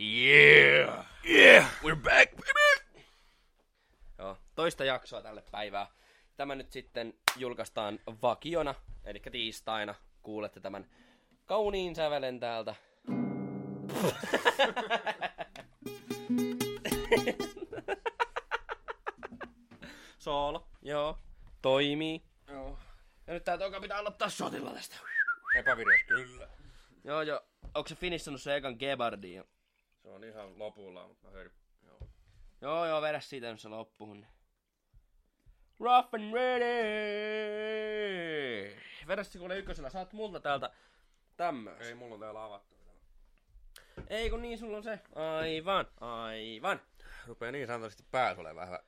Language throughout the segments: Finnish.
Yeah! Yeah! We're back, baby! Joo, toista jaksoa tälle päivää. Tämä nyt sitten julkaistaan vakiona, eli tiistaina. Kuulette tämän kauniin sävelen täältä. Soolo, joo, toimii. Ja nyt tää toka pitää aloittaa shotilla tästä. Epävireys kyllä. Joo, joo. Onko se finissannut se ekan Gebardin? Se on ihan lopulla, mutta mä hörin. Joo. Joo, joo, vedä siitä nyt se loppuun. Rough and ready! Vedä se kuule ykkösellä. Saat multa täältä tämmöis. Ei, mulla on täällä avattu. Ei kun niin, sulla on se. Aivan, aivan. Rupee niin sanotusti pääs olemaan vähän.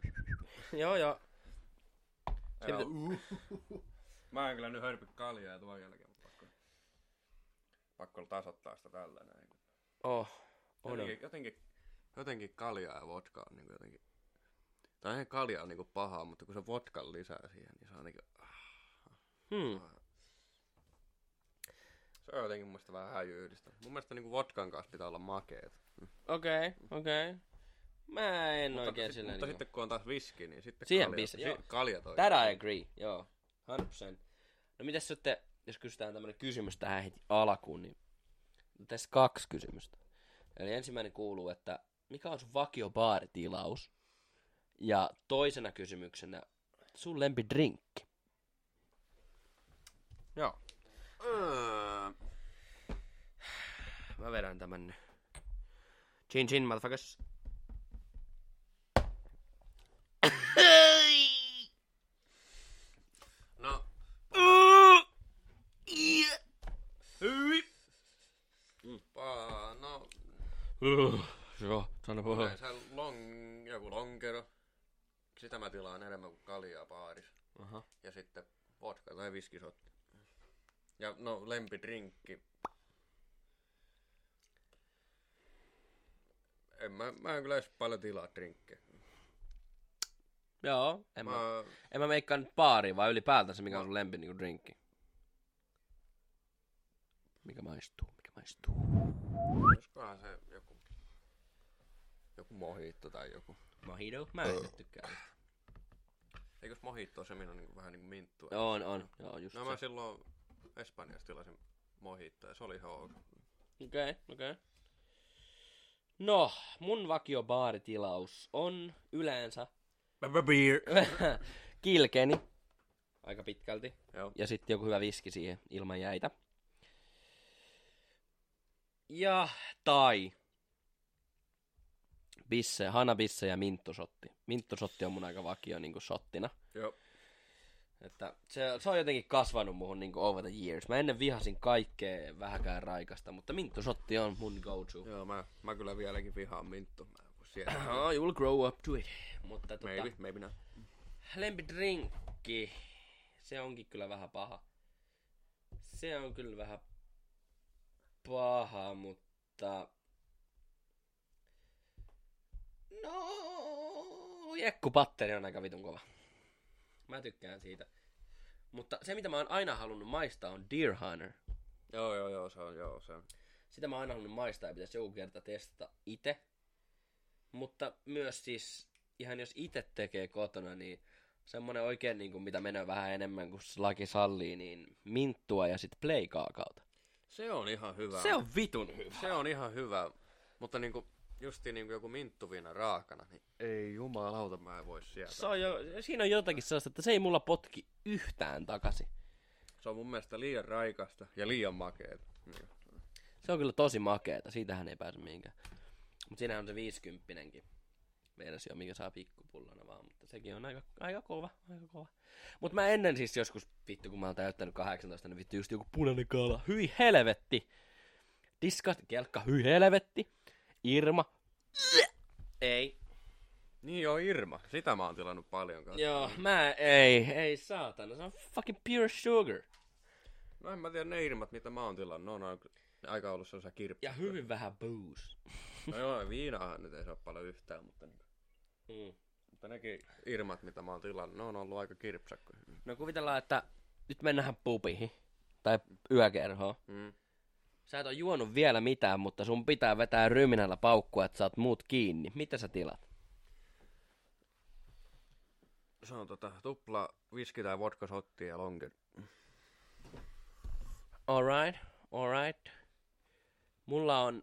Joo, joo. Mä en kyllä nyt hörpy kaljaa tuon jälkeen, mutta pakko, pakko tasoittaa sitä tällä näin. Oh, on. Jotenkin, jotenkin, jotenkin kaljaa ja vodka on niin jotenkin... Tai eihän kalja on niinku pahaa, mutta kun se vodkan lisää siihen, niin se on jotenkin... Hmm. Se on jotenkin mun mielestä vähän häjyyhdistä. Mun mielestä niinku vodkan kanssa pitää olla makeet. Okei, okay, okei. Okay. Mä en Mutta, oikein sit, silleen mutta niinku... sitten kun on taas viski, niin sitten Siihen kalja, joo. kalja toi. That I agree, joo. 100%. No mitäs sitten, jos kysytään tämmönen kysymys tähän heti alkuun, niin tässä kaksi kysymystä. Eli ensimmäinen kuuluu, että mikä on sun vakio baaritilaus? Ja toisena kysymyksenä, sun lempidrinkki. Joo. Öö, Mä vedän tämän nyt. Chin chin, motherfuckers. no, paa, no, Joo, sano yleensä long, joku lonkero. Sitä mä tilaan enemmän kuin kaljaa baarissa. Aha. Ja sitten vodka tai viskisotti. Ja no, lempidrinkki. En mä, mä en kyllä edes paljon tilaa drinkkejä. Joo, en mä, Mä, en mä meikkaa nyt baariin, vaan ylipäätänsä mikä on sun lempi niinku drinkki. Mikä maistuu, mikä maistuu. olisikohan se joku, mojito tai joku. Mojito? Mä en itse tykkää. Eikös mojito se minun niin vähän niin kuin minttua? On, on. Joo, just No mä se. silloin Espanjassa tilasin mojito ja se oli ihan ok. Okei, okay, okei. Okay. No, mun vakio baaritilaus on yleensä Beer. kilkeni. Aika pitkälti. Joo. Ja sitten joku hyvä viski siihen ilman jäitä. Ja tai bisse, hanabisse ja minttusotti. Minttusotti on mun aika vakio niin shottina. Joo. Että se, se on jotenkin kasvanut muhun niin over the years. Mä ennen vihasin kaikkea vähäkään raikasta, mutta minttusotti on mun go-to. Joo, mä, mä kyllä vieläkin vihaan minttu. Mä. Oh, you will grow up to it. Mutta tota, maybe, maybe not. lempidrinkki, se onkin kyllä vähän paha. Se on kyllä vähän paha, mutta... No, jekkupatteri on aika vitun kova. Mä tykkään siitä. Mutta se, mitä mä oon aina halunnut maistaa, on Deer Hunter. Joo, joo, joo, se on, joo, se on. Sitä mä oon aina halunnut maistaa ja pitäisi joku kerta testata itse. Mutta myös siis, ihan jos itse tekee kotona, niin semmonen oikein niin kuin, mitä menee vähän enemmän kuin laki sallii, niin minttua ja sitten pleikaakautta. Se on ihan hyvä. Se on vitun hyvä. Se on ihan hyvä. Mutta niinku, justi niinku joku minttuvina raakana, niin ei jumalauta mä en voi sieltä. Se on jo, siinä on jotakin sellaista, että se ei mulla potki yhtään takaisin. Se on mun mielestä liian raikasta ja liian makeeta. Niin. Se on kyllä tosi makeeta, siitähän ei pääse mihinkään. Mutta siinä on se 50 versio, mikä saa pikkupullona vaan, mutta sekin on aika, aika kova, aika kova. Mutta mä ennen siis joskus, vittu kun mä oon täyttänyt 18, niin vittu just joku punainen kaala, hyi helvetti. Disgust, kelkka, hyi helvetti. Irma, ei. Niin joo, Irma. Sitä mä oon tilannut paljon kanssa. Joo, mä, ei, ei saatana, se on fucking pure sugar. No en mä tiedä ne Irmat, mitä mä oon tilannut. Ne on aika ollut sellaisia kirppi. Ja hyvin vähän booze. No joo, viinaahan nyt ei saa paljon yhtään, mutta, Mm. mutta nekin Irmat, mitä mä oon tilannut, ne on ollut aika kirpsakkoja. No kuvitellaan, että nyt mennään pubihin. tai yökerhoa. Mm. Sä et ole juonut vielä mitään, mutta sun pitää vetää ryminällä paukkua, että saat muut kiinni. Mitä sä tilat? Se on tota tupla whisky tai vodka sotti ja longen. Alright, alright. Mulla on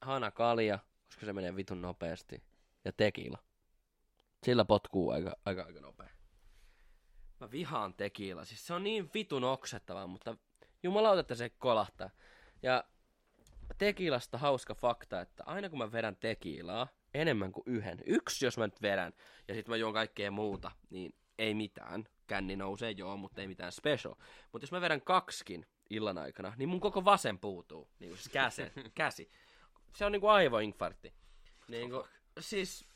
hana kalja, koska se menee vitun nopeasti. Ja tekila. Sillä potkuu aika, aika, aika nopea. Mä vihaan tekila. Siis se on niin vitun oksettava, mutta jumalauta, että se kolahtaa. Ja tekilasta hauska fakta, että aina kun mä vedän tekilaa, enemmän kuin yhden, yksi jos mä nyt vedän, ja sitten mä juon kaikkea muuta, niin ei mitään. Känni nousee, joo, mutta ei mitään special. Mutta jos mä vedän kaksikin illan aikana, niin mun koko vasen puutuu. Niin kuin siis käsi. käsi. Se on niinku aivoinfarkti. Niin kuin, siis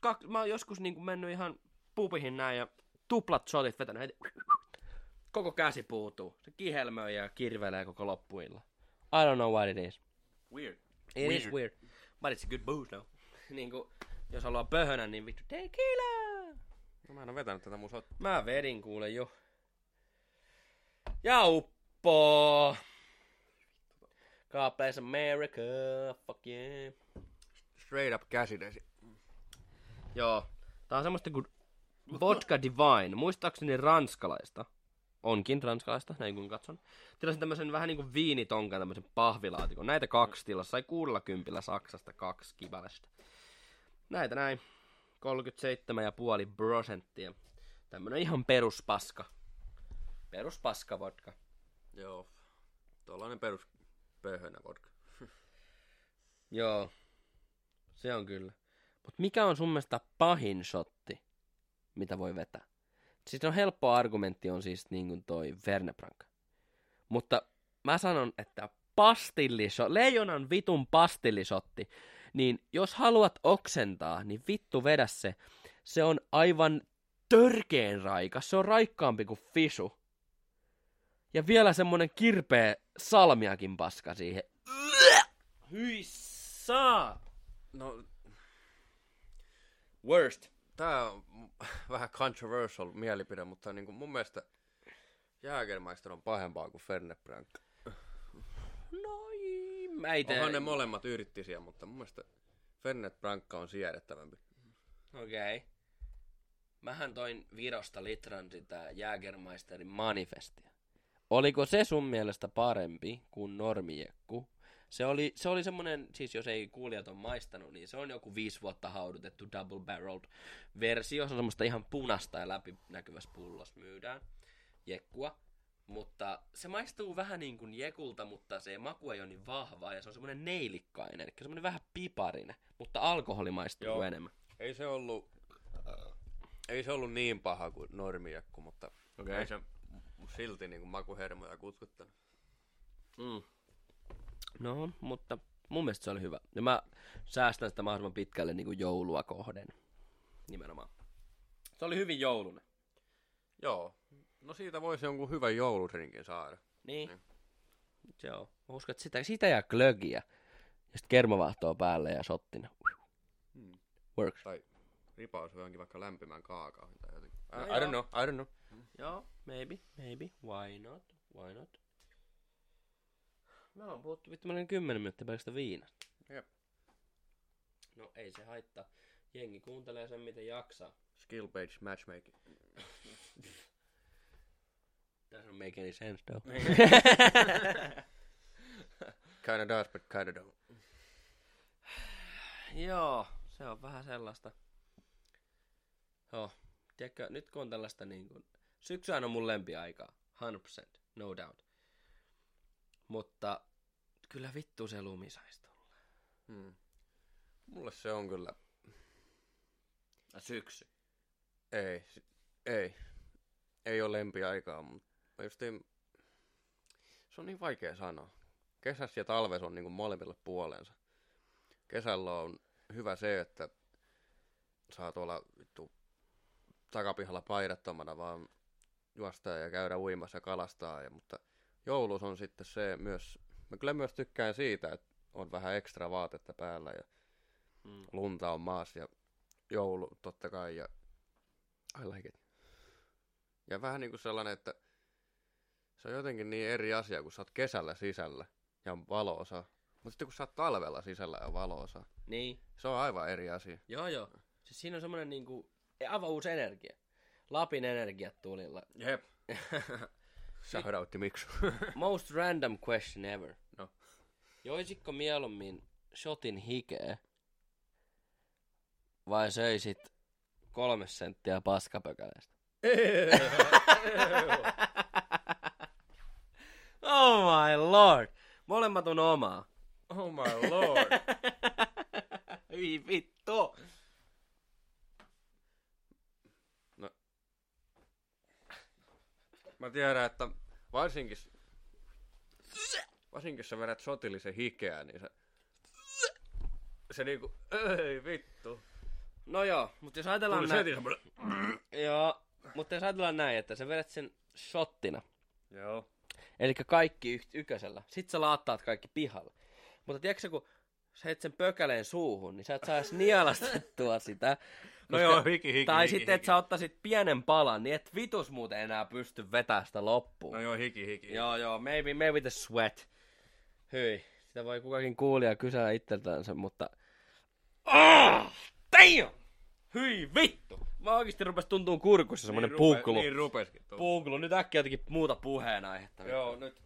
kak, mä oon joskus niinku mennyt ihan pupihin näin ja tuplat shotit vetänyt heti. Koko käsi puutuu. Se kihelmöi ja kirvelee koko loppuilla. I don't know what it is. Weird. It weird. is weird. But it's a good booze now. niinku, jos haluaa pöhönä, niin vittu tequila! No mä en oo vetänyt tätä mun sot... Mä vedin kuule jo. Ja uppo! God bless America, fuck yeah. Straight up käsidesi. Joo. Tää on semmoista kuin Vodka Divine. Muistaakseni ranskalaista. Onkin ranskalaista, näin kun katson. Tilasin tämmöisen vähän niinku viinitonkan, tämmöisen pahvilaatikon. Näitä kaksi tilassa. Sai kuudella kympillä Saksasta kaksi kibalesta. Näitä näin. 37,5 prosenttia. Tämmönen ihan peruspaska. Peruspaska vodka. Joo. Tuollainen perus pöhönä vodka. Joo. Se on kyllä. Mut mikä on sun mielestä pahin shotti, mitä voi vetää? Siis on helppo argumentti on siis niin kuin toi Vernebranca. Mutta mä sanon, että pastilliso, leijonan vitun pastillisotti, niin jos haluat oksentaa, niin vittu vedä se. Se on aivan törkeen raikas, se on raikkaampi kuin fisu. Ja vielä semmonen kirpeä salmiakin paska siihen. Hyi! No, Worst. Tää on vähän controversial mielipide, mutta niin kuin mun mielestä Jägermeister on pahempaa kuin Fernebranc. No, ei, mä Onhan ne molemmat yrittisiä, mutta mun mielestä Fernet Branca on siedettävämpi. Okei. Okay. Mähän toin Virosta litran sitä Jägermeisterin manifestia. Oliko se sun mielestä parempi kuin normijekku? Se oli, se oli semmonen, siis jos ei kuulijat on maistanut, niin se on joku viisi vuotta haudutettu double barreled versio. Se on semmoista ihan punasta ja läpinäkyvässä pullossa myydään jekkua. Mutta se maistuu vähän niin kuin jekulta, mutta se maku ei ole niin vahvaa ja se on semmoinen neilikkainen, eli semmoinen vähän piparinen, mutta alkoholi maistuu Joo. enemmän. Ei se ollut, ei se ollut niin paha kuin normijekku, mutta Okei. ei se silti niin kuin makuhermoja kutkuttanut. Mm. No, mutta mun mielestä se oli hyvä. Ja mä säästän sitä mahdollisimman pitkälle niin kuin joulua kohden. Nimenomaan. Se oli hyvin joulunen. Joo. No siitä voisi jonkun hyvän jouludrinkin saada. Niin. Niin. Joo. Mä uskon, että sitä, sitä ja glögiä. Ja sitten kermavaahtoa päälle ja shottina. Hmm. Works. Tai ripaus johonkin vaikka lämpimän kaakaoon tai jotenkin. I, No I joo. don't know, I don't know. Joo, maybe, maybe. Why not? Why not? Me ollaan puhuttu vittu meidän 10 minuuttia pelkästään viinasta. Jep. No ei se haittaa. Jengi kuuntelee sen miten jaksaa. Skill page matchmaking. Doesn't make any sense though. Kinda does, but kinda don't. Joo, se on vähän sellaista. Joo, tiedätkö, nyt kun on tällaista niin kuin, syksyhän on mun lempiaikaa, 100%, no doubt. Mutta kyllä vittu se lumi sais tulla. Hmm. Mulle se on kyllä, Syksy. ei, ei, ei ole lempiaikaa, mutta justiin, se on niin vaikea sanoa. Kesässä ja talvessa on niin kuin molemmille puolensa. Kesällä on hyvä se, että saa tuolla vittu takapihalla paidattomana vaan juosta ja käydä uimassa ja kalastaa. Ja, mutta joulus on sitten se myös, mä kyllä myös tykkään siitä, että on vähän ekstra vaatetta päällä ja Mm. lunta on maassa ja joulu totta kai ja I like it. Ja vähän niin kuin sellainen, että Se on jotenkin niin eri asia, kun sä oot kesällä sisällä ja on valoosa. Mutta sitten kun sä oot talvella sisällä ja valoosa, Niin. se on aivan eri asia. Joo, joo. Siis siinä on semmonen niinku, aivan uusi energia. Lapin energiat tulilla. Jep. Shoutoutti Miksu. Most random question ever. No. Joisitko mieluummin shotin hikeä vai söisit kolme senttiä paskapökäleistä? oh my lord! Molemmat on omaa. oh my lord. Hyi vittu! Mä tiedän, että varsinkin, varsinkin sä vedät sotillisen hikeä, niin se, se niinku, ei vittu. No joo, mutta jos ajatellaan Tuli näin... heti semmonen, Joo, mutta jos ajatellaan näin, että sä vedät sen shottina, joo. eli kaikki y- ykösellä, sit sä laattaat kaikki pihalle. Mutta tiedätkö kun sä et sen pökäleen suuhun, niin sä et saa edes nielastettua sitä. No koska- joo, hiki, hiki, Tai hiki, sitten, että sä ottaisit pienen palan, niin et vitus muuten enää pysty vetämään sitä loppuun. No joo, hiki, hiki. Joo, joo, maybe, maybe the sweat. Hyi, sitä voi kukakin kuulija kysellä itseltänsä, mutta... Oh, damn! Hyi vittu! Mä oikeesti rupes tuntuu kurkussa semmonen niin puukkulu. Niin rupeskin tuo. Puukkulu, nyt äkkiä jotenkin muuta puheenaihetta. Joo, nyt,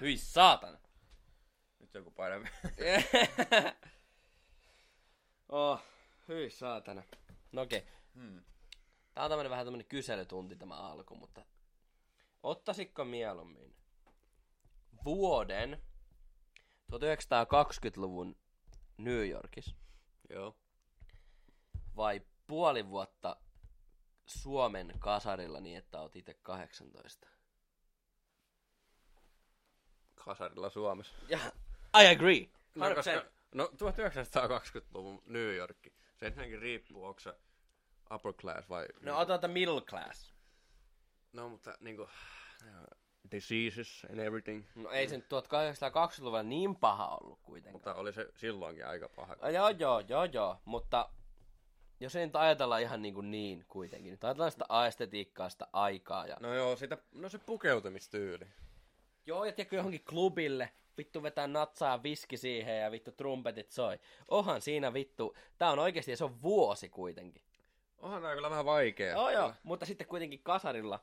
Hyi saatana. nyt joku parempi. oh, hyi saatana. No okei. Hmm. Tää on tämmönen vähän tämmönen kyselytunti tämä alku, mutta... Ottasitko mieluummin vuoden 1920-luvun New Yorkissa Joo. vai puoli vuotta Suomen kasarilla niin, että oot itse 18? Kasarilla Suomessa. Ja, I agree. No, 100%. koska, no 1920-luvun New York. Se ensinnäkin riippuu, onko se upper class vai... No ota tätä middle class. no mutta niinku... Diseases and everything. No ei se nyt 1820-luvulla niin paha ollut kuitenkaan. Mutta oli se silloinkin aika paha. Ah, joo, joo, joo, joo, mutta jos ei nyt ajatella ihan niin, kuin niin kuitenkin. Nyt ajatellaan sitä estetiikkaa, sitä aikaa. Ja... No joo, sitä, no se pukeutumistyyli. Joo, ja tiedätkö johonkin klubille, vittu vetää natsaa viski siihen ja vittu trumpetit soi. Ohan siinä vittu, tää on oikeasti, ja se on vuosi kuitenkin. Onhan tää kyllä vähän vaikea. Joo, joo, mutta sitten kuitenkin kasarilla,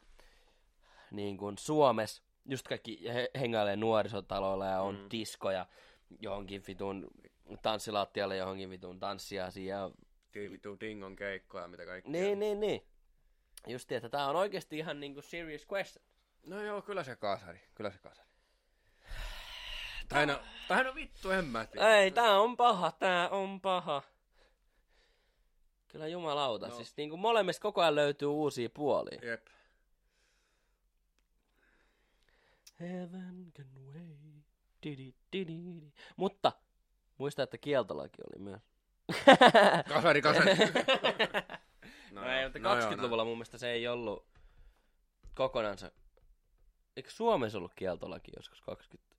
niin kuin Suomessa, just kaikki he- hengailee nuorisotaloilla ja on mm. diskoja johonkin vitun tanssilattialle, johonkin vitun tanssiasiaan. Vitu dingon keikkoja, mitä kaikkea. Niin, niin, niin. Just että tää on oikeasti ihan niinku serious question. No joo, kyllä se kasari. Kyllä se kasari. Tai no, tai no vittu, en mä tiedä. Ei, tää on paha, tää on paha. Kyllä jumalauta, no. No. siis niinku molemmista koko ajan löytyy uusia puolia. Jep. Heaven can wait. Didi, didi. Mutta muista, että kieltolaki oli myös. Kasari, kasari. no, no ei, mutta 20-luvulla mun mielestä se ei ollut kokonansa. Eikö Suomessa ollut kieltolaki joskus 20?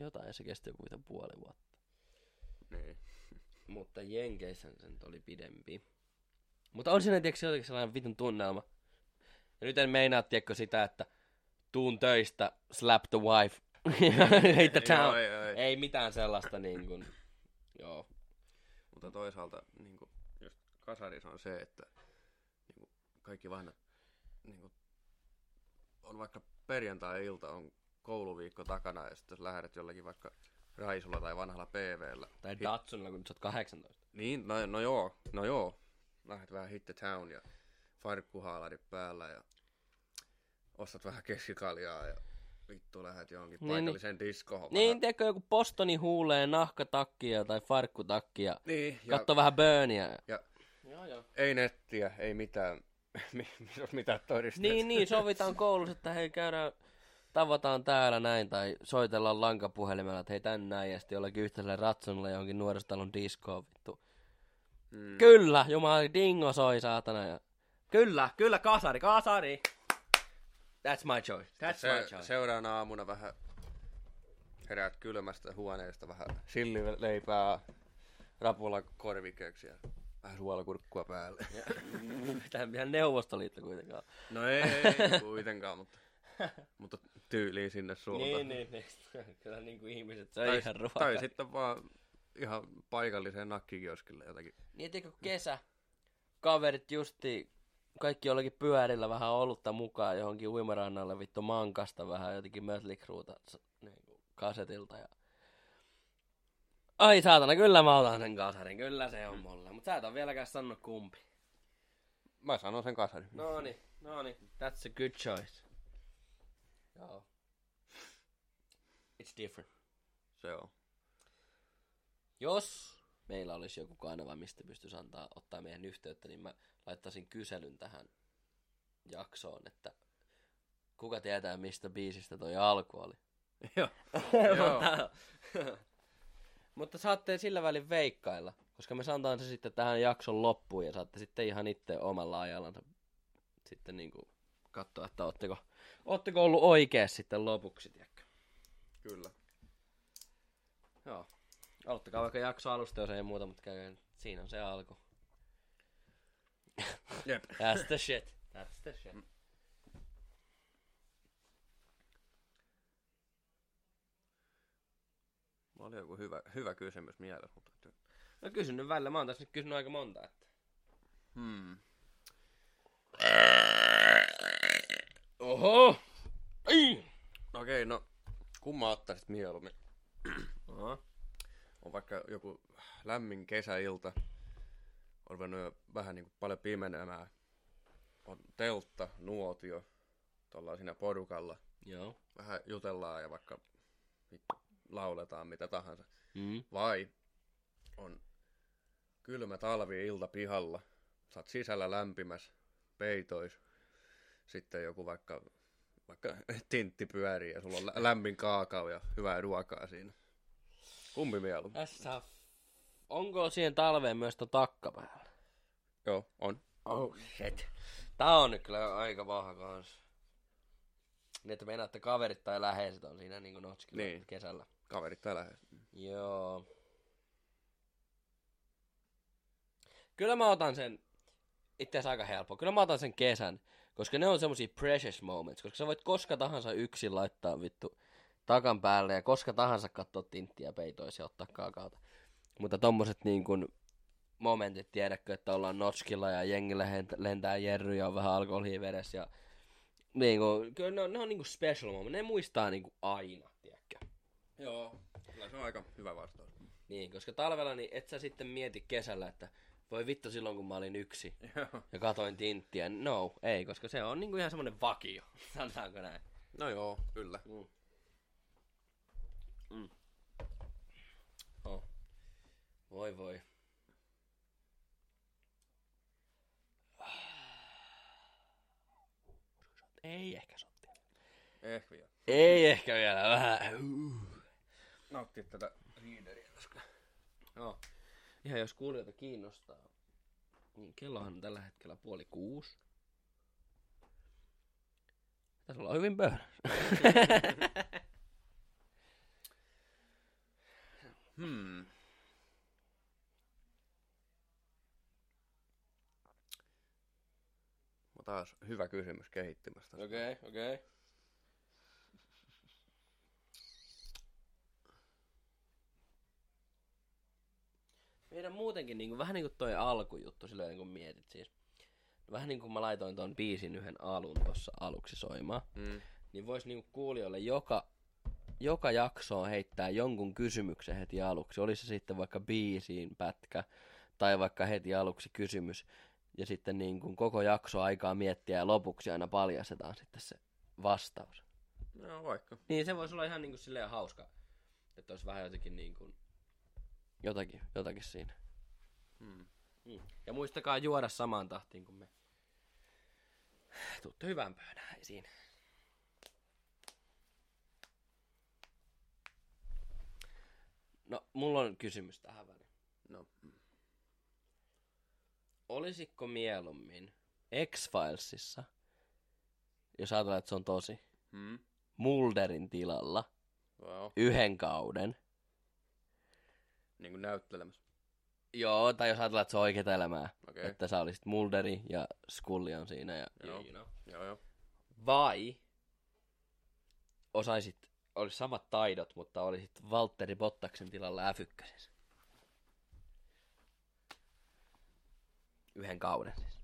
Jotain, ja se kesti joku mitä puoli vuotta. Niin. Mutta Jenkeissä se nyt oli pidempi. Mutta on siinä tietysti jotenkin sellainen vitun tunnelma. Ja nyt en meinaa, tiedätkö sitä, että tuun töistä, slap the wife, hate the town. Joo, ei, ei. Ei mitään sellaista niin kuin, joo. Mutta toisaalta niin kuin, just kasarissa on se, että niin kuin, kaikki vanhat niin kuin, on vaikka perjantai-ilta on kouluviikko takana ja sitten jos lähdet jollakin vaikka Raisulla tai vanhalla PVllä. Tai Datsunilla, kun sä oot 18. Niin, no, no joo, no joo. Lähdet vähän hit the town ja farkkuhaalarit päällä ja ostat vähän keskikaljaa ja vittu lähdet johonkin Niin, niin, paikalliseen niin. diskoon. Niin, tiedätkö, joku postoni huulee nahkatakkia tai farkkutakkia. niin ja, Katso vähän Burnia. ja Joo, joo. ei nettiä, ei mitään, mi- mi- mitään todisteita. Niin, niin, sovitaan koulussa, että hei, käydään, tavataan täällä näin, tai soitellaan lankapuhelimella, että hei tän näin, ja sitten jollakin yhteisellä ratsonilla johonkin nuoristalon diskoon, vittu. Mm. Kyllä, jumala, dingo soi, saatana. Ja... Kyllä, kyllä, kasari, kasari. That's my choice. That's my Se, choice. seuraavana aamuna vähän heräät kylmästä huoneesta, vähän sillileipää, rapulla korvikeeksi ja vähän suolakurkkua päälle. Tämä ihan Neuvostoliitto kuitenkaan. No ei, ei kuitenkaan, mutta mutta tyyliin sinne suuntaan. niin, niin, niin. Kyllä niin kuin ihmiset söi tai, ihan ruokaa. tai sitten vaan ihan paikalliseen nakkikioskille jotakin. Niin, kun kesä, kaverit justi, kaikki jollakin pyörillä vähän olutta mukaan johonkin uimarannalle, vittu mankasta vähän jotenkin mötlikruuta niin kasetilta ja... Ai saatana, kyllä mä otan sen kasarin, kyllä se on mulla. Mutta sä et ole vieläkään sanonut kumpi. Mä sanon sen kasarin. No niin, no niin, that's a good choice. Joo. It's different. Se on. Jos meillä olisi joku kanava, mistä pystyisi antaa, ottaa meidän yhteyttä, niin mä laittaisin kyselyn tähän jaksoon, että kuka tietää, mistä biisistä toi alku oli. Joo. mutta, mutta saatte sillä välin veikkailla, koska me sanotaan se sitten tähän jakson loppuun ja saatte sitten ihan itse omalla ajallansa sitten niin kuin katsoa, että ootteko, ootteko ollut oikea sitten lopuksi, tiedätkö? Kyllä. Joo. Aloittakaa vaikka jakso alusta, jos ei muuta, mutta käy, siinä on se alku. Jep. That's the shit. That's the shit. Mulla oli joku hyvä, hyvä kysymys mielessä, mutta... No kysyn nyt välillä, mä oon tässä nyt kysynyt aika monta, että... Hmm. Oho! Ai! Okei, no kumma ottaisit mieluummin? Oho. On vaikka joku lämmin kesäilta. On jo vähän niin kuin paljon pimenemään. On teltta, nuotio, tuolla siinä porukalla. Joo. Vähän jutellaan ja vaikka lauletaan mitä tahansa. Mm. Vai on kylmä talvi-ilta pihalla. Sä oot sisällä lämpimäs, peitois. Sitten joku vaikka, vaikka tintti pyörii ja sulla on lä- lämmin kaakao ja hyvää ruokaa siinä. Kumpi mielu? Tässä... Onko siihen talveen myös tuo takka päällä? Joo, on. Oh shit. Tää on nyt kyllä aika paha kans. Niin, että meinaatte kaverit tai läheiset on siinä niinku notskilla Niin. kesällä. Kaverit täällä lähes. Joo. Kyllä mä otan sen, itse asiassa aika helppo, kyllä mä otan sen kesän, koska ne on semmosia precious moments, koska sä voit koska tahansa yksin laittaa vittu takan päälle ja koska tahansa katsoa tinttiä peitoisia ja ottaa kaakaota. Mutta tommoset niin kuin momentit, tiedätkö, että ollaan notskilla ja jengillä hent- lentää jerry ja on vähän alkoholia veressä ja niin kuin, kyllä ne on, ne on niin kuin special moment, ne muistaa niin kuin aina, tiedätkö. Joo, kyllä se on aika hyvä vastaus. Niin, koska talvella niin et sä sitten mieti kesällä, että voi vittu silloin kun mä olin yksi Joo. ja katoin tinttiä. No, ei, koska se on niinku ihan semmonen vakio, sanotaanko näin. No joo, kyllä. Mm. Mm. Oh. Voi voi. Ei ehkä sottia. Ehkä vielä. Ei ehkä vielä vähän. Uh. Nauttia tätä riideriä, koska... Joo. Ihan jos kuulijoita kiinnostaa, niin kellohan on tällä hetkellä puoli kuusi. Tässä ollaan hyvin pöydässä. Hmm. Taas hyvä kysymys kehittymästä. Okei, okay, okei. Okay. Meidän muutenkin niin kuin, vähän niin kuin toi alkujuttu silleen niin kuin mietit siis. Vähän niin kuin mä laitoin ton biisin yhden alun tuossa aluksi soimaan. Mm. Niin vois niinku kuulijoille joka, joka jaksoon heittää jonkun kysymyksen heti aluksi. Olisi se sitten vaikka biisiin pätkä tai vaikka heti aluksi kysymys. Ja sitten niin kuin koko jakso aikaa miettiä ja lopuksi aina paljastetaan sitten se vastaus. No vaikka. Niin se voisi olla ihan niin kuin silleen hauska. Että olisi vähän jotenkin niin kuin jotakin, jotakin siinä. Hmm. Mm. Ja muistakaa juoda samaan tahtiin kuin me. Tuutte hyvän pöydän, ei siinä. No, mulla on kysymys tähän väliin. No. Olisitko mieluummin X-Filesissa, jos ajatellaan, että se on tosi, Hmm. Mulderin tilalla Wow. yhden kauden? Niin kuin näyttelemässä. Joo, tai jos ajatellaan, että se on oikeaa elämää. Okay. Että sä olisit Mulderi ja Scully on siinä. Ja, Joo. know. Joo, joo. Vai osaisit, olisi samat taidot, mutta olisit Valtteri Bottaksen tilalla f Yhden kauden siis.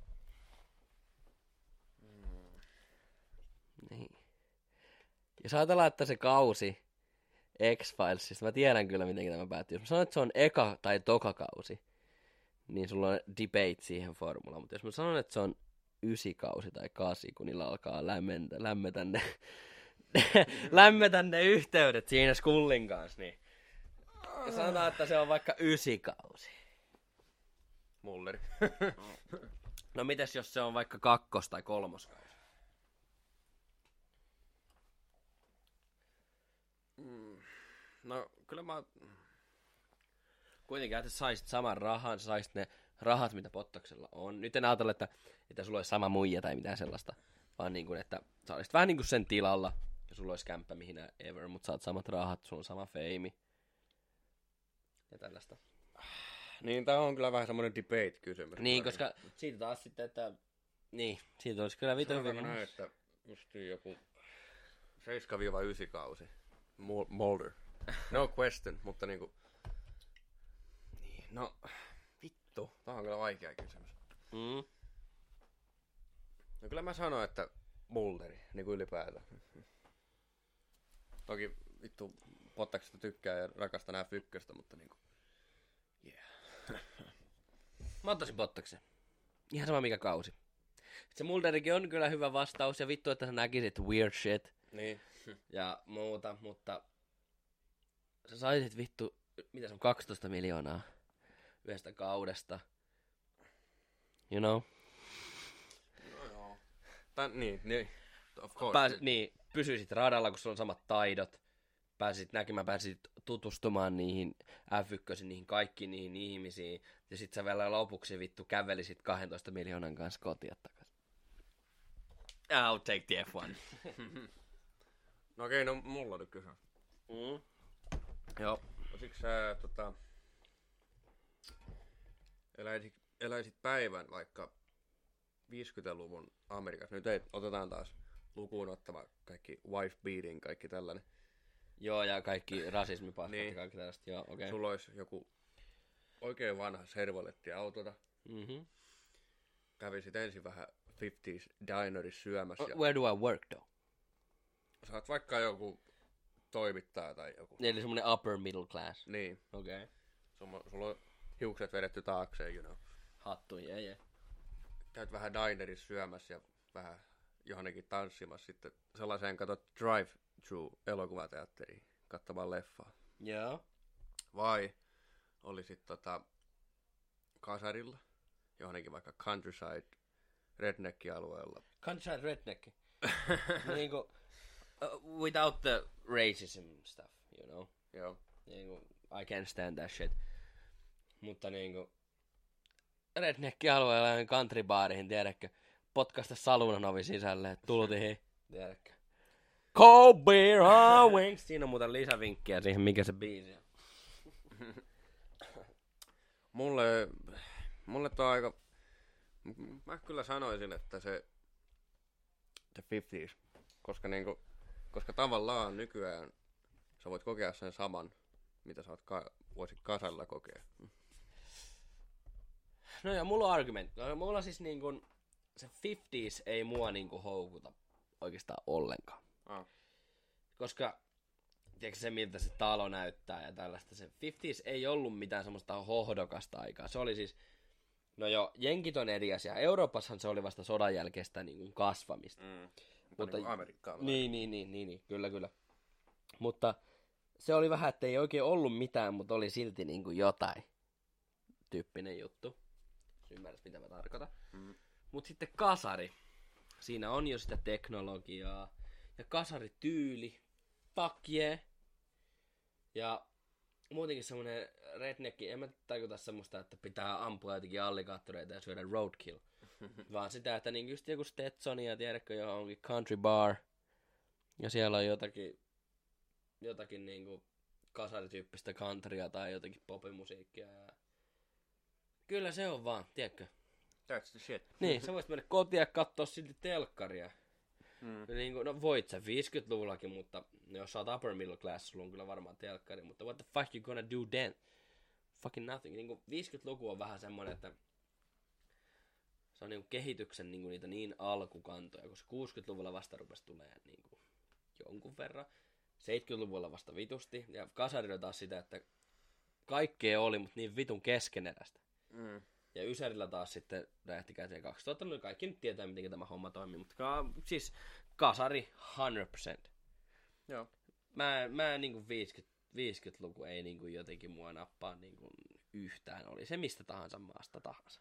Mm. Niin. Jos ajatellaan, että se kausi X-Filesista, mä tiedän kyllä, miten tämä päättyy. Jos mä sanon, että se on eka tai toka kausi, niin sulla on debate siihen formulaan. Mutta jos mä sanon, että se on ysikausi tai kasi, kun niillä alkaa lämmetä, lämmetä ne, lämmetä ne yhteydet siinä Skullin kanssa, niin sanotaan, että se on vaikka ysikausi. Mulleri. no mitäs jos se on vaikka kakkos- tai kolmoskausi? Mm. No, kyllä mä... Kuitenkin, että saisit saman rahan, saisit ne rahat, mitä Pottaksella on. Nyt en ajatella, että, että sulla olisi sama muija tai mitään sellaista, vaan niin kuin, että sä olisit vähän niin kuin sen tilalla, ja sulla olisi kämppä mihin ever, mutta saat samat rahat, sulla on sama feimi. Ja tällaista. Niin, tää on kyllä vähän semmoinen debate-kysymys. Niin, koska siitä taas sitten, että... Niin, siitä olisi kyllä vitu hyvin. näin, että justiin joku 7-9 kausi. Molder. No question, mutta niinku... Niin, no... Vittu, tää on kyllä vaikea kysymys. Mm. No kyllä mä sanoin, että Mulderi, niin kuin ylipäätään. Toki vittu Pottaksesta tykkää ja rakastan nämä fykköstä, mutta niinku... Yeah. mä ottaisin Pottaksen. Ihan sama mikä kausi. Se Mulderikin on kyllä hyvä vastaus ja vittu, että sä näkisit weird shit. Niin. Ja muuta, mutta sä saisit vittu, mitä se on, 12 miljoonaa yhdestä kaudesta. You know? No joo. Tän, niin, niin. Of course. Pääs, niin, pysyisit radalla, kun sulla on samat taidot. Pääsit näkemään, pääsit tutustumaan niihin F1, niihin kaikkiin niihin ihmisiin. Ja sit sä vielä lopuksi vittu kävelisit 12 miljoonan kanssa kotia takaisin. I'll take the F1. no okei, okay, no mulla on kysymys. Mm. Joo. Siksi sä tota, eläisit, eläisit päivän vaikka 50-luvun Amerikassa. Nyt ei, otetaan taas lukuun ottava kaikki wife beating, kaikki tällainen. Joo, ja kaikki rasismipaskat niin. ja kaikki tällaista. Joo. Okay. Sulla olisi joku oikein vanha servoletti-autota. Mm-hmm. Kävisit ensin vähän 50s dinerissa syömässä. Ja... Where do I work though? Saat vaikka joku toimittaja tai joku. Eli semmonen upper middle class. Niin. Okei. Okay. Sulla, sulla on hiukset vedetty taakseen, you know. Hattu, jee, jee. Käyt vähän dinerissa syömässä ja vähän johonkin tanssimassa sitten sellaiseen katsot drive-through elokuvateatteriin katsomaan leffaa. Joo. Yeah. Vai olisit tota kasarilla, johonkin vaikka countryside redneck-alueella. Countryside redneck. niinku, uh, without the racism stuff, you know. Joo. Niinku, I can't stand that shit. Mutta niinku, redneck-alueella countrybaarihin, tiedätkö, potkasta salunan ovi sisälle, tultihin, tiedätkö. Cold beer, oh, wings. Siinä on muuten lisävinkkiä siihen, mikä se biisi on. mulle, mulle toi aika, mä kyllä sanoisin, että se the 50s, koska niinku, koska tavallaan nykyään sä voit kokea sen saman, mitä sä oot ka- voisit kasalla kokea. No ja mulla on argumentti. No, mulla siis niin kuin, se 50s ei mua niin kuin houkuta oikeastaan ollenkaan. Ah. Koska tiedätkö se, miltä se talo näyttää ja tällaista. Se 50s ei ollut mitään semmoista hohdokasta aikaa. Se oli siis, no jo, jenkit on eri asia. Euroopassahan se oli vasta sodan jälkeistä niin kuin kasvamista. Mm. Mutta niin Amerikkaan. Niin, niin, niin, niin, niin, kyllä, kyllä. Mutta se oli vähän, että ei oikein ollut mitään, mutta oli silti niin kuin jotain tyyppinen juttu. Ymmärrät, mitä mä tarkoitan. Mm. Mutta sitten kasari. Siinä on jo sitä teknologiaa. Ja kasarityyli. Fuck yeah. Ja muutenkin semmonen redneck, en mä tajuta semmoista, että pitää ampua jotenkin allikaattoreita ja syödä roadkill. Vaan sitä, että niin just joku Stetsonia, tiedätkö, johonkin country bar. Ja siellä on jotakin, jotakin niinku kasarityyppistä countrya tai jotakin popimusiikkia. Ja... Kyllä se on vaan, tiedätkö? That's the shit. Niin, sä voisit mennä kotiin ja katsoa silti telkkaria. Mm. Niin kuin, no voit sä 50-luvullakin, mutta jos sä oot upper middle class, sulla on kyllä varmaan telkkari, mutta what the fuck you gonna do then? Fucking nothing. Niin kuin 50-luku on vähän semmonen, että se on niin kuin kehityksen niin kuin niitä niin alkukantoja, koska 60-luvulla vasta rupesi tulee niin kuin jonkun verran. 70-luvulla vasta vitusti, ja kasarilla taas sitä, että kaikkea oli, mutta niin vitun keskeneräistä. Mm. Ja Ysärillä taas sitten räjähti käteen 2000 niin kaikki nyt tietää, miten tämä homma toimii, mutta ka- siis kasari 100%. Joo. Mä, mä niinku 50, 50-luku ei niinku jotenkin mua nappaa niinku yhtään, oli se mistä tahansa maasta tahansa.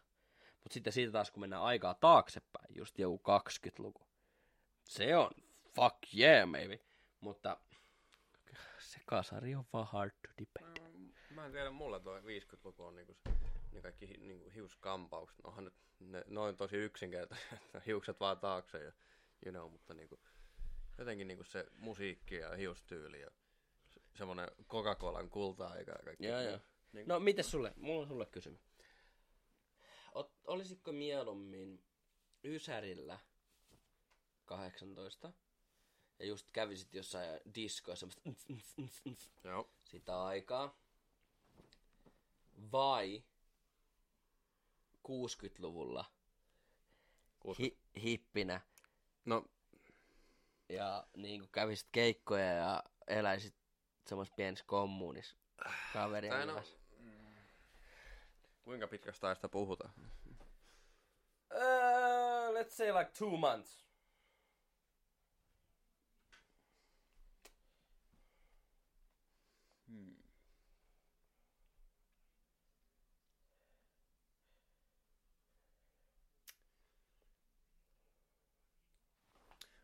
Mutta sitten siitä taas kun mennään aikaa taaksepäin, just joku 20-luku, se on fuck yeah maybe, mutta se kasari on vaan hard to debate. Mä en tiedä, mulla toi 50-luku on niinku, se- ne kaikki hi, niinku hiuskampaukset. No onhan nyt, ne, ne on tosi yksinkertaisia, hiukset vaan taakse ja you know, mutta niinku, jotenkin niinku se musiikki ja hiustyyli ja se, semmonen Coca-Colan kulta-aika ja kaikki. Joo, joo. Niin, No, miten sulle? Mulla on sulle kysymys. Ot, olisitko mieluummin Ysärillä 18 ja just kävisit jossain diskoissa semmoista Joo. sitä aikaa vai 60-luvulla 60. hi, hippinä No, ja niin kuin kävisit keikkoja ja eläisit semmoisessa pienessä kommunissa kaverien no, kanssa. Kuinka pitkästä ajasta puhutaan? Uh, let's say like two months.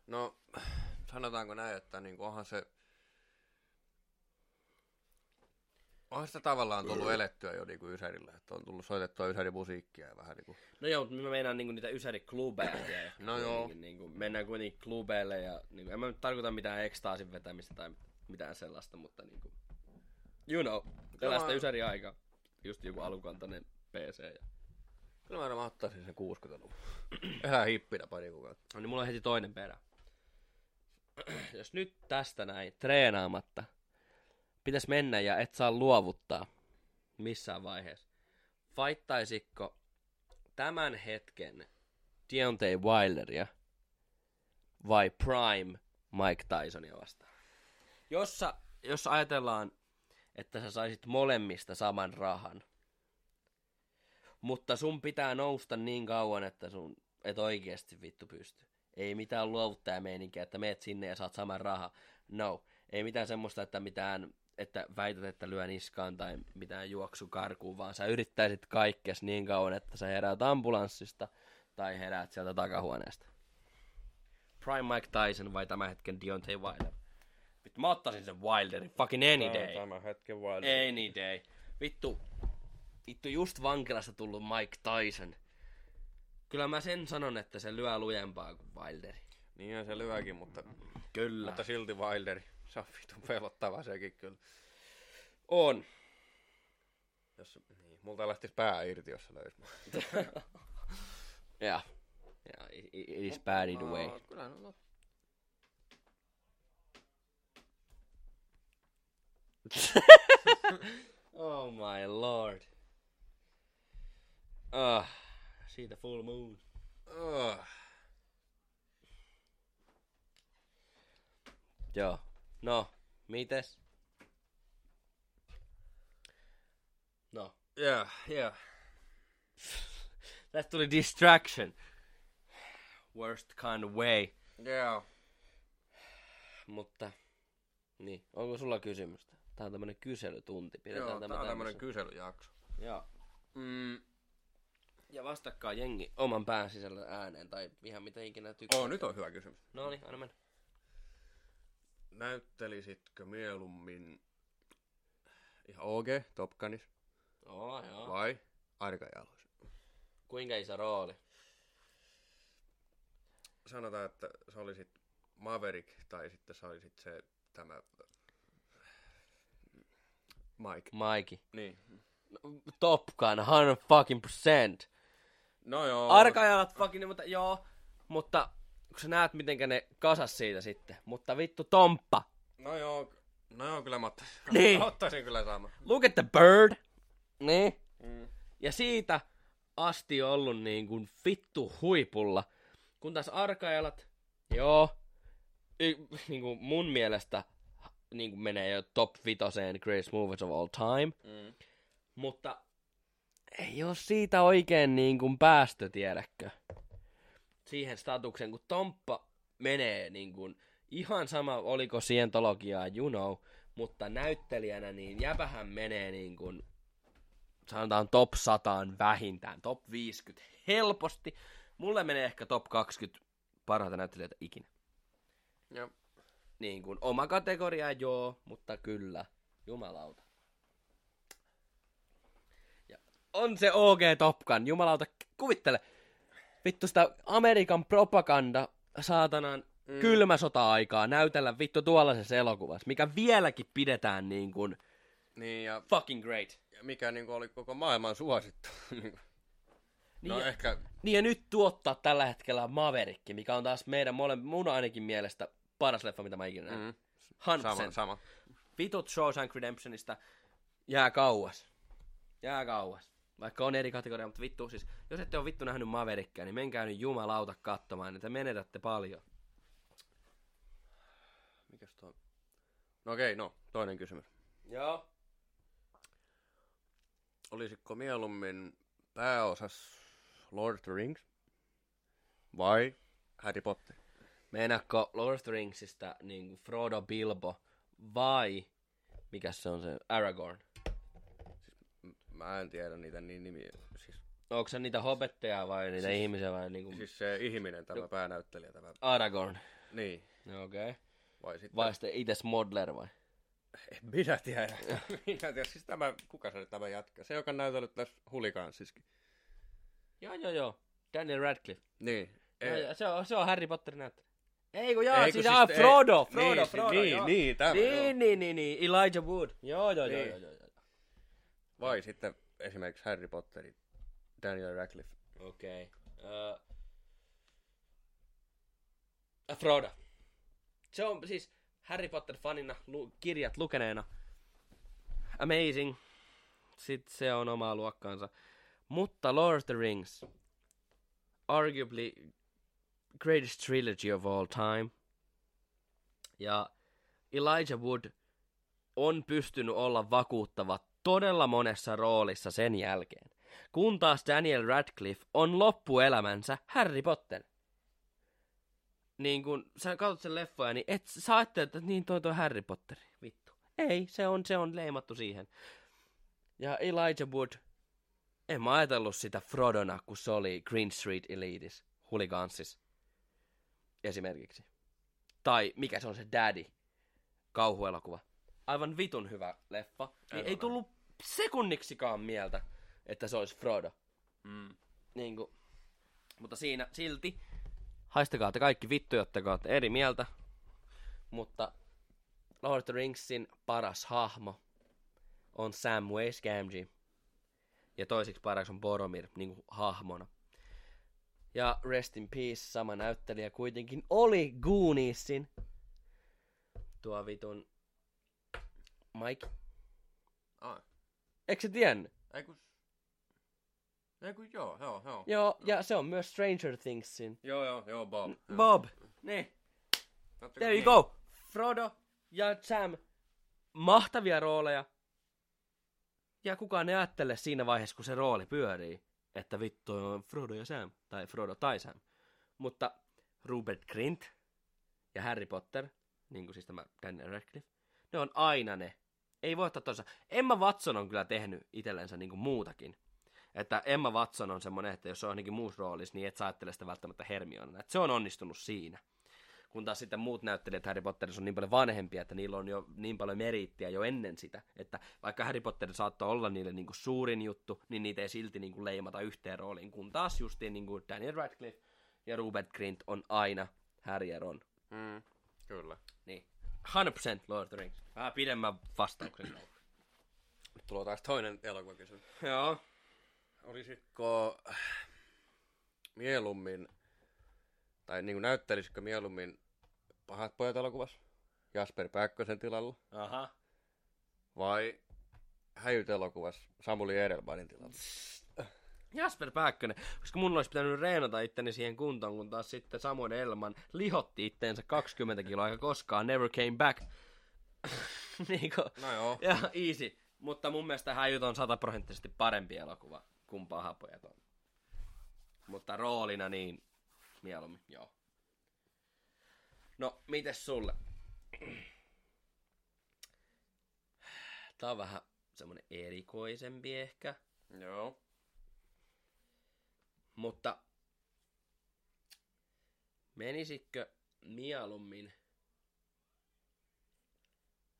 No, sanotaanko näin, että niinku onhan se... Onhan sitä tavallaan tullut elettyä jo niinku Ysärillä, että on tullut soitettua Ysärin musiikkia ja vähän niinku... No joo, mutta mä meinaan niinku niitä ysäri-klubeja. tiedä. No joo. Kuitenkin Niinku, mennään kuitenkin klubeille ja niinku, en mä nyt tarkoita mitään ekstaasin vetämistä tai mitään sellaista, mutta niinku, you know, tällaista mä- ysäri aikaa. Just joku alukantainen PC. Ja... Kyllä mä aina ottaisin sen 60-luvun. Elää hippinä pari kuukautta. No niin mulla on heti toinen perä. Jos nyt tästä näin treenaamatta pitäis mennä ja et saa luovuttaa missään vaiheessa, faittaisitko tämän hetken Deontay Wilderia vai Prime Mike Tysonia vastaan? Jossa, jos ajatellaan, että sä saisit molemmista saman rahan, mutta sun pitää nousta niin kauan, että sun et oikeasti vittu pysty. Ei mitään luovuttajameininkiä, että meet sinne ja saat saman raha. No. Ei mitään semmoista, että mitään, että väität, että lyö niskaan tai mitään juoksu karkuun, vaan sä yrittäisit kaikkes niin kauan, että sä heräät ambulanssista tai heräät sieltä takahuoneesta. Prime Mike Tyson vai tämän hetken Deontay Wilder? Vittu, mä ottaisin sen Wilderin fucking any day. Tämä hetken Wilder. Any day. Vittu, vittu just vankilasta tullut Mike Tyson. Kyllä mä sen sanon, että se lyö lujempaa kuin Wilderi. Niinhän se lyökin, mutta, Kyllä. mutta silti Wilderi. Se on vitun pelottava sekin kyllä. On. Jos, niin, multa lähtisi pää irti, jos se löisi. Ja. Ja, it, it is bad either way. No, kyllä, no, no. Oh my lord. Ah, see the full moon. Oh. Joo. No, mites? No. Yeah, yeah. Tästä tuli distraction. Worst kind of way. Yeah. Mutta, niin, onko sulla kysymystä? Tää on tämmönen kyselytunti. Pidetään Joo, tämä tää on tämmönen kyselyjakso. Joo. Mm. Ja vastakkaa jengi oman pään sisällä ääneen tai ihan mitä ikinä tykkää. Oh, nyt on hyvä kysymys. No niin, anna mennä. Näyttelisitkö mieluummin ihan OG, Top Gunis, Oo, joo. vai Arka Jalois? Kuinka iso rooli? Sanotaan, että sä olisit Maverick, tai sitten sä olisit se, tämä Mike. Maiki. Niin. Top Gun, 100 fucking percent. No joo. Arkajalat fucking, mutta joo. Mutta kun sä näet, miten ne kasas siitä sitten. Mutta vittu, Tomppa. No joo, no joo, kyllä mä ottaisin, Niin. ottaisin kyllä sama. Look at the bird. Niin. Mm. Ja siitä asti ollut niin kuin vittu huipulla. Kun taas arkaelat, joo, y, niin kuin mun mielestä niin kuin menee jo top vitoseen greatest movies of all time. Mm. Mutta ei ole siitä oikein niin kuin päästö, tiedäkö? Siihen statukseen, kun Tomppa menee niin kuin, ihan sama oliko Scientologiaa, you know, mutta näyttelijänä niin jäpähän menee niin kuin, sanotaan top 100 vähintään, top 50 helposti. Mulle menee ehkä top 20 parhaita näyttelijöitä ikinä. Ja, Niin kuin oma kategoria joo, mutta kyllä, jumalauta. Ja on se OG Top Gun, jumalauta, kuvittele. Vittu sitä Amerikan propaganda, saatanan mm. kylmä sota-aikaa näytellä vittu tuollaisessa elokuvassa, mikä vieläkin pidetään niin kuin niin ja, fucking great. ja mikä niinku oli koko maailman suosittu. Niinku. Niin, no ja, ehkä, niin ja nyt tuottaa tällä hetkellä Maverick, mikä on taas meidän mole, mun ainakin mielestä paras leffa, mitä mä ikinä näin. mm, 100%. sama, sama. vitut Shawshank Redemptionista jää kauas. Jää kauas. Vaikka on eri kategoria, mutta vittu siis, jos ette ole vittu nähnyt Maverickia, niin menkää nyt jumalauta katsomaan, että menetätte paljon. Mikäs tuo? No okei, no, toinen kysymys. Joo. Olisitko mieluummin pääosas Lord of the Rings vai Harry Potter? Meinaatko Lord of the Ringsista niin Frodo Bilbo vai mikä se on se Aragorn? Mä en tiedä niitä niin nimiä. Siis, Onko se niitä hobetteja vai niitä siis, ihmisiä vai niinku siis... siis se ihminen, tämä päänäyttelijä, tämä. Aragorn? Niin. Okei. Okay. Vai sitten... Vai sitten itse Modler vai? En minä tiedä. minä tiedä. Siis tämä, kuka se nyt tämä jätkä? Se, joka on näytellyt tässä Huligansiskin. Joo, joo, joo. Daniel Radcliffe. Niin. Joo, Ei, se on, se on Harry Potterin näyttelijä. Ei kun kun siinä siis on ei- Frodo, Frodo, niin, Frodo, niin, joo. niin, tämä, joo. niin, niin, niin, niin, Elijah Wood. Joo, joo, Niin. joo, joo, joo. Vai sitten esimerkiksi Harry Potteri, Daniel Radcliffe. Okei. Okay. Uh, Frodo. Se on siis Harry Potter-fanina, lu- kirjat lukeneena. Amazing. Sitten se on omaa luokkaansa. Mutta Lord of the Rings. Arguably greatest trilogy of all time. Ja Elijah Wood on pystynyt olla vakuuttava todella monessa roolissa sen jälkeen. Kun taas Daniel Radcliffe on loppuelämänsä Harry Potter. Niin kun sä katsot sen leffoja, niin et sä ajattelet, että niin toi toi Harry Potter. Vittu. Ei, se on, se on leimattu siihen. Ja Elijah Wood, en mä ajatellut sitä Frodona, kun se oli Green Street Elites, Hooliganssis. Esimerkiksi. Tai mikä se on se Daddy, kauhuelokuva. Aivan vitun hyvä leffa. Niin ei ole tullut sekunniksikaan mieltä, että se olisi Frodo. Mm. Niin kuin, mutta siinä silti, haistakaa te kaikki vittu, jotta olette eri mieltä. Mutta Lord of the Ringsin paras hahmo on Samwise Gamgee. Ja toiseksi paras on Boromir niin kuin hahmona. Ja Rest in Peace, sama näyttelijä kuitenkin oli Goonisin. Tuo vitun Mike. Ai. Eikö se tiennyt? Ei kun... Ei kun joo, joo, joo. Joo, ja se on myös Stranger Thingsin. Joo, joo, joo, Bob. Joo. Bob. Niin. There you go. Frodo ja Sam. Mahtavia rooleja. Ja kukaan ei ajattele siinä vaiheessa, kun se rooli pyörii, että vittu on Frodo ja Sam. Tai Frodo tai Sam. Mutta Rupert Grint ja Harry Potter, niin kuin siis tämä Daniel Radcliffe, ne on aina ne. Ei voi ottaa toisa. Emma Watson on kyllä tehnyt itsellensä niin kuin muutakin. Että Emma Watson on semmoinen, että jos se on johonkin muussa roolissa, niin et sä ajattele sitä välttämättä Hermionena. Että se on onnistunut siinä. Kun taas sitten muut näyttelijät Harry Potterissa on niin paljon vanhempia, että niillä on jo niin paljon meriittiä jo ennen sitä, että vaikka Harry Potter saattoi olla niille niin kuin suurin juttu, niin niitä ei silti niin kuin leimata yhteen rooliin. Kun taas justiin niin kuin Daniel Radcliffe ja Rupert Grint on aina Harry ja Ron. Mm, kyllä. Niin. 100% Lord of the Rings. Vähän pidemmän vastauksen. Nyt tulee taas toinen elokuvakysymys. Joo. Olisitko mieluummin Tai niin kuin näyttelisikö mieluummin Pahat pojat elokuvassa Jasper Pääkkösen tilalla Aha. vai Häjyt elokuvassa Samuli Edelmanin tilalla? Jasper Pääkkönen, koska mun olisi pitänyt reenata itteni siihen kuntoon, kun taas sitten Samuel Elman lihotti itteensä 20 kiloa eikä koskaan never came back. niinku, No joo. ja easy. Mutta mun mielestä Häjyt on sataprosenttisesti parempi elokuva kuin Pahapojat on. Mutta roolina niin mieluummin, joo. No, mites sulle? Tää on vähän semmonen erikoisempi ehkä. Joo. Mutta menisitkö mieluummin...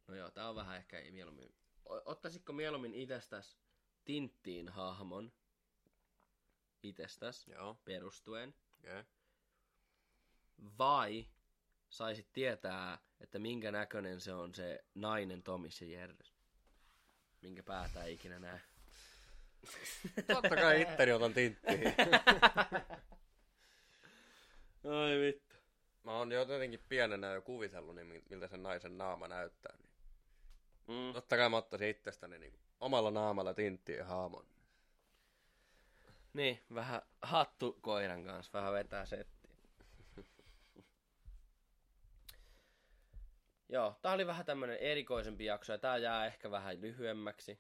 No joo, tää on vähän ehkä ei mieluummin... Ottaisitko mieluummin itsestäs Tinttiin hahmon itsestäs Joo. perustuen, Okay. vai saisit tietää, että minkä näköinen se on se nainen Tomis ja Jerrys? Minkä päätä ei ikinä näe. Totta kai itteni otan tinttiin. Ai vittu. Mä oon jo jotenkin pienenä jo kuvitellut, niin mi- miltä sen naisen naama näyttää. Niin Mm. totta kai mä ottaisin itsestäni niin omalla naamalla tinttiin haamon. Niin, vähän hattu koiran kanssa, vähän vetää settiä. Joo, tää oli vähän tämmönen erikoisempi jakso ja tää jää ehkä vähän lyhyemmäksi.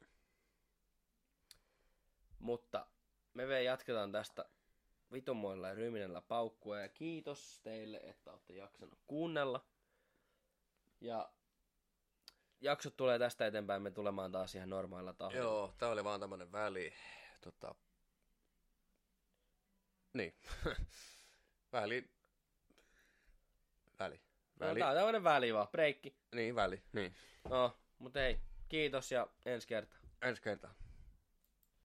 Mutta me vielä jatketaan tästä vitumoilla ja ryminällä paukkua ja kiitos teille, että olette jaksanut kuunnella. Ja jaksot tulee tästä eteenpäin, me tulemaan taas ihan normaalilla tahdilla. Joo, tää oli vaan tämmönen väli. Tota... Niin. väli. Väli. No, Väli. tää on tämmönen väli vaan, breikki. Niin, väli. Niin. No, mutta hei, kiitos ja ensi kertaa. Ensi kertaa.